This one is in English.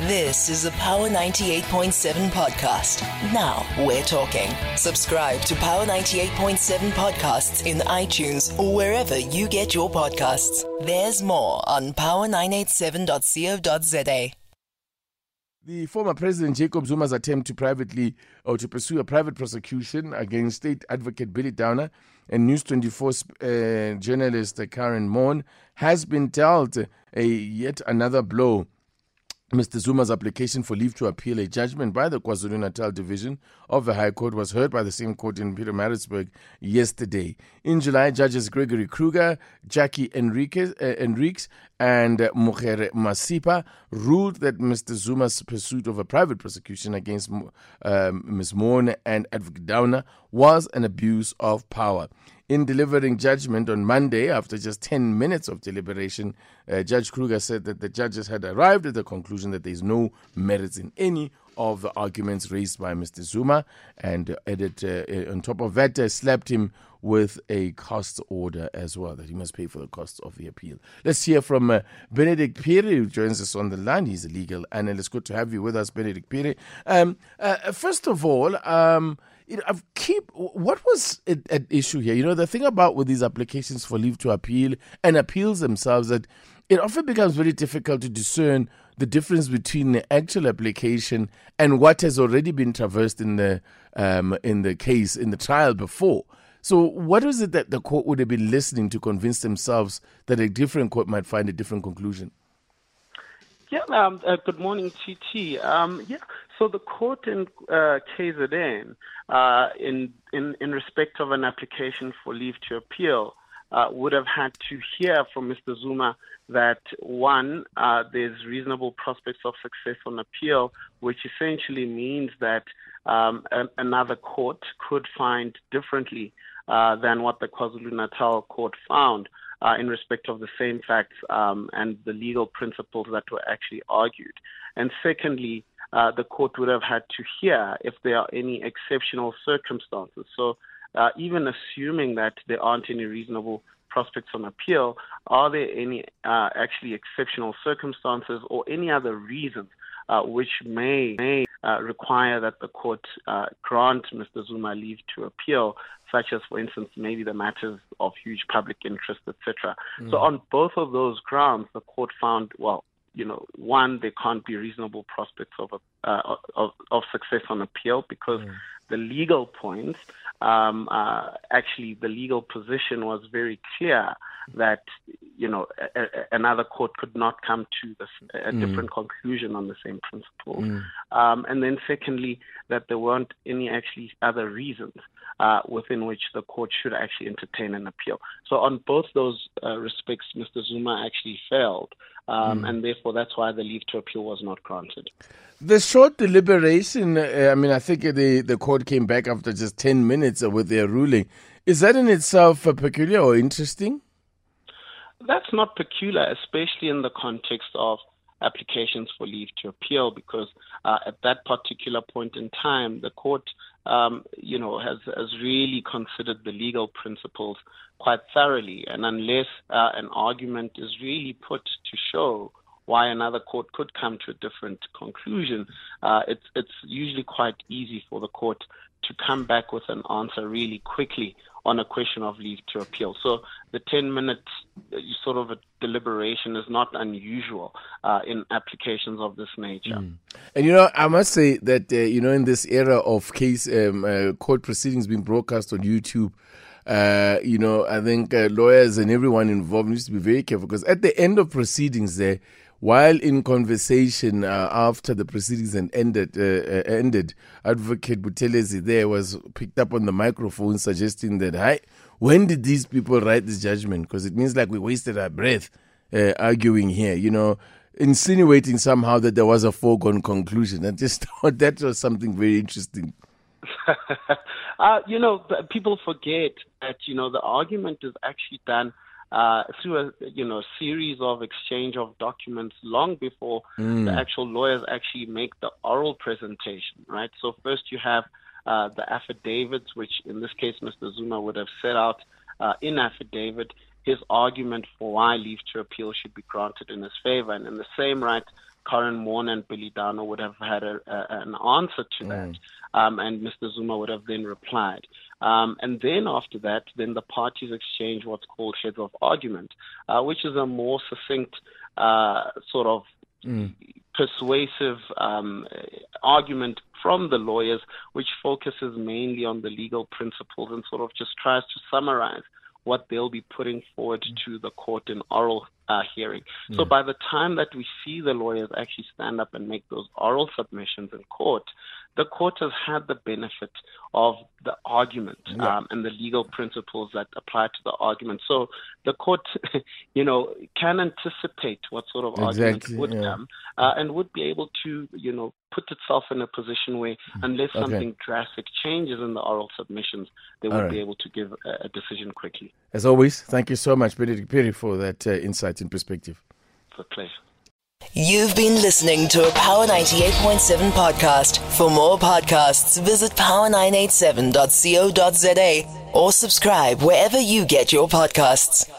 This is a Power 98.7 podcast. Now we're talking. Subscribe to Power 98.7 podcasts in iTunes or wherever you get your podcasts. There's more on power987.co.za. The former President Jacob Zuma's attempt to privately or to pursue a private prosecution against state advocate Billy Downer and News 24 uh, journalist Karyn Maughan has been dealt a yet another blow. Mr. Zuma's application for leave to appeal a judgment by the KwaZulu Natal Division of the High Court was heard by the same court in Pietermaritzburg yesterday. In July, judges Gregory Kruger, Jackie Enriquez, uh, Enriques, and uh, Masipa ruled that Mr. Zuma's pursuit of a private prosecution against um, Ms. Maughan and Advocate Downer was an abuse of power. In delivering judgment on Monday, after just 10 minutes of deliberation, uh, Judge Kruger said that the judges had arrived at the conclusion that there is no merits in any of the arguments raised by Mr. Zuma, and added uh, on top of that, uh, slapped him with a cost order as well, that he must pay for the costs of the appeal. Let's hear from uh, Benedict Phiri, who joins us on the line. He's a legal analyst. Good to have you with us, Benedict Phiri. Um, uh, first of all, um, you know, I've keep what was at, at issue here. You know, the thing about with these applications for leave to appeal and appeals themselves that it often becomes very difficult to discern the difference between the actual application and what has already been traversed in the um, in the case in the trial before. So, what is it that the court would have been listening to convince themselves that a different court might find a different conclusion? Yeah, um, uh, good morning, TT. Um, yeah, so the court in uh, KZN, uh, in, in, in respect of an application for leave to appeal, uh, would have had to hear from Mr. Zuma that one, uh, there's reasonable prospects of success on appeal, which essentially means that um, another court could find differently uh, than what the KwaZulu Natal court found uh, in respect of the same facts um, and the legal principles that were actually argued. And secondly, uh, the court would have had to hear if there are any exceptional circumstances. So, uh, even assuming that there aren't any reasonable prospects on appeal, are there any uh, actually exceptional circumstances or any other reasons uh, which may, may uh, require that the court uh, grant Mr. Zuma leave to appeal, such as, for instance, maybe the matters of huge public interest, etc. Mm. So, on both of those grounds, the court found, well, you know, one, there can't be reasonable prospects of, a, uh, of, of success on appeal because mm. the legal points, um, uh, actually, the legal position was very clear that you know a, a, another court could not come to this, a mm. different conclusion on the same principle. Mm. Um, and then secondly, that there weren't any actually other reasons uh, within which the court should actually entertain an appeal. So on both those uh, respects, Mr. Zuma actually failed. Um, mm. And therefore, that's why the leave to appeal was not granted. The short deliberation, uh, I mean, I think the, the court came back after just 10 minutes with their ruling. Is that in itself uh, peculiar or interesting? That's not peculiar, especially in the context of applications for leave to appeal, because uh, at that particular point in time, the court, um, you know, has has really considered the legal principles quite thoroughly, and unless uh, an argument is really put to show why another court could come to a different conclusion, uh, it's it's usually quite easy for the court to come back with an answer really quickly on a question of leave to appeal. So the 10 minutes uh, sort of deliberation is not unusual uh, in applications of this nature. Mm. And you know, I must say that uh, you know, in this era of case um, uh, court proceedings being broadcast on YouTube. Uh, you know, I think uh, lawyers and everyone involved needs to be very careful because at the end of proceedings, there, while in conversation uh, after the proceedings ended, uh, uh, ended, Advocate Buthelezi there was picked up on the microphone suggesting that, "Hi, when did these people write this judgment? Because it means like we wasted our breath uh, arguing here." You know, insinuating somehow that there was a foregone conclusion. I just thought that was something very interesting. uh, you know, people forget that you know the argument is actually done uh, through a you know series of exchange of documents long before mm. the actual lawyers actually make the oral presentation, right? So first you have uh, the affidavits, which in this case Mr. Zuma would have set out uh, in affidavit his argument for why leave to appeal should be granted in his favor, and in the same right Karyn Maughan and Billy Downer would have had a, a, an answer to mm. that, um, and Mr. Zuma would have then replied. Um, and then after that, then the parties exchange what's called heads of argument, uh, which is a more succinct uh, sort of mm. persuasive um, argument from the lawyers, which focuses mainly on the legal principles and sort of just tries to summarize what they'll be putting forward mm. to the court in oral uh, hearing. So by the time that we see the lawyers actually stand up and make those oral submissions in court, the court has had the benefit of the argument yeah. um, and the legal principles that apply to the argument. So the court, you know, can anticipate what sort of exactly, argument would yeah. come uh, and would be able to, you know, put itself in a position where, mm. unless okay. something drastic changes in the oral submissions, they would right. be able to give a, a, decision quickly. As always, thank you so much, Benedict Phiri, for that uh, insight and perspective. It's a pleasure. You've been listening to a Power 98.7 podcast. For more podcasts, visit power987.co.za or subscribe wherever you get your podcasts.